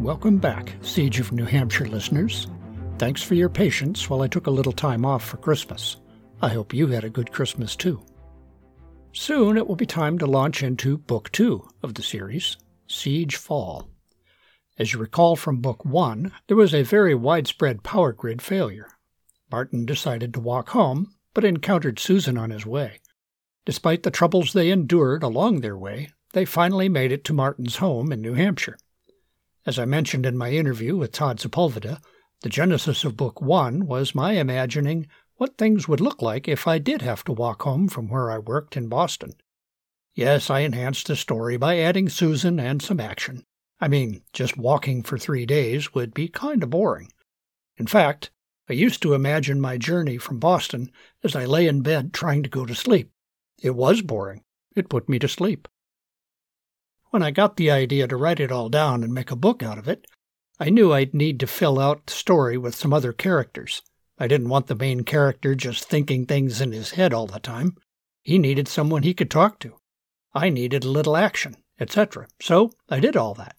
Welcome back, Siege of New Hampshire listeners. Thanks for your patience while I took a little time off for Christmas. I hope you had a good Christmas too. Soon it will be time to launch into Book 2 of the series, Siege Fall. As you recall from Book 1, there was a very widespread power grid failure. Martin decided to walk home, but encountered Susan on his way. Despite the troubles they endured along their way, they finally made it to Martin's home in New Hampshire. As I mentioned in my interview with Todd Sepulveda, the genesis of Book One was my imagining what things would look like if I did have to walk home from where I worked in Boston. Yes, I enhanced the story by adding Susan and some action. I mean, just walking for three days would be kind of boring. In fact, I used to imagine my journey from Boston as I lay in bed trying to go to sleep. It was boring. It put me to sleep. When I got the idea to write it all down and make a book out of it, I knew I'd need to fill out the story with some other characters. I didn't want the main character just thinking things in his head all the time. He needed someone he could talk to. I needed a little action, etc. So I did all that.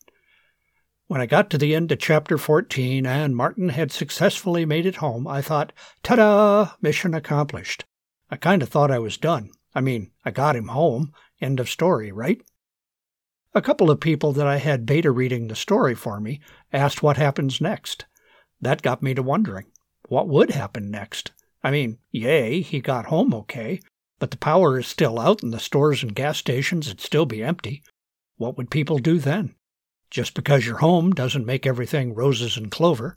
When I got to the end of chapter 14 and Martin had successfully made it home, I thought, ta da, mission accomplished. I kind of thought I was done. I mean, I got him home. End of story, right? A couple of people that I had beta reading the story for me asked what happens next. That got me to wondering what would happen next? I mean, yay, he got home okay, but the power is still out and the stores and gas stations would still be empty. What would people do then? Just because you're home doesn't make everything roses and clover.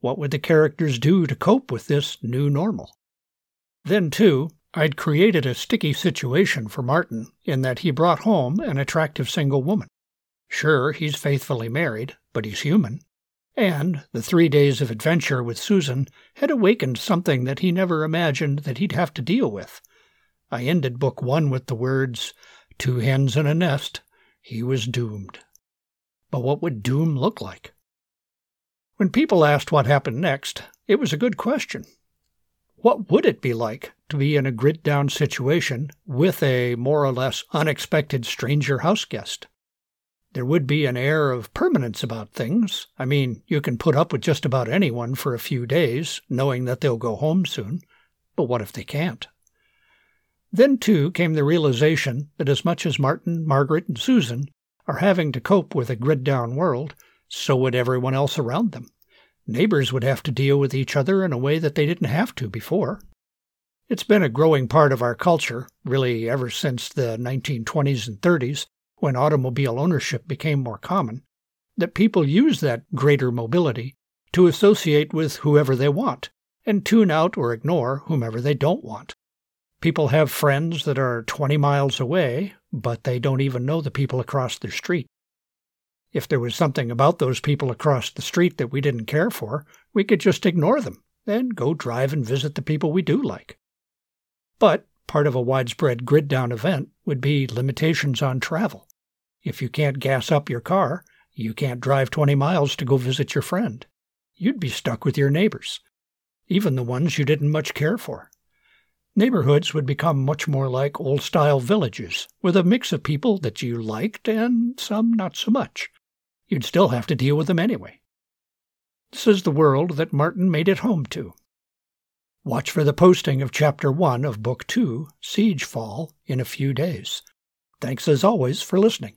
What would the characters do to cope with this new normal? Then, too, I'd created a sticky situation for Martin in that he brought home an attractive single woman. Sure, he's faithfully married, but he's human. And the three days of adventure with Susan had awakened something that he never imagined that he'd have to deal with. I ended book one with the words, Two hens in a nest. He was doomed. But what would doom look like? When people asked what happened next, it was a good question. What would it be like to be in a grid down situation with a more or less unexpected stranger house guest? There would be an air of permanence about things. I mean, you can put up with just about anyone for a few days, knowing that they'll go home soon. But what if they can't? Then, too, came the realization that as much as Martin, Margaret, and Susan are having to cope with a grid down world, so would everyone else around them. Neighbors would have to deal with each other in a way that they didn't have to before. It's been a growing part of our culture, really ever since the 1920s and 30s, when automobile ownership became more common, that people use that greater mobility to associate with whoever they want and tune out or ignore whomever they don't want. People have friends that are 20 miles away, but they don't even know the people across their street. If there was something about those people across the street that we didn't care for, we could just ignore them and go drive and visit the people we do like. But part of a widespread grid down event would be limitations on travel. If you can't gas up your car, you can't drive 20 miles to go visit your friend. You'd be stuck with your neighbors, even the ones you didn't much care for. Neighborhoods would become much more like old style villages, with a mix of people that you liked and some not so much. You'd still have to deal with them anyway. This is the world that Martin made it home to. Watch for the posting of Chapter 1 of Book 2, Siege Fall, in a few days. Thanks as always for listening.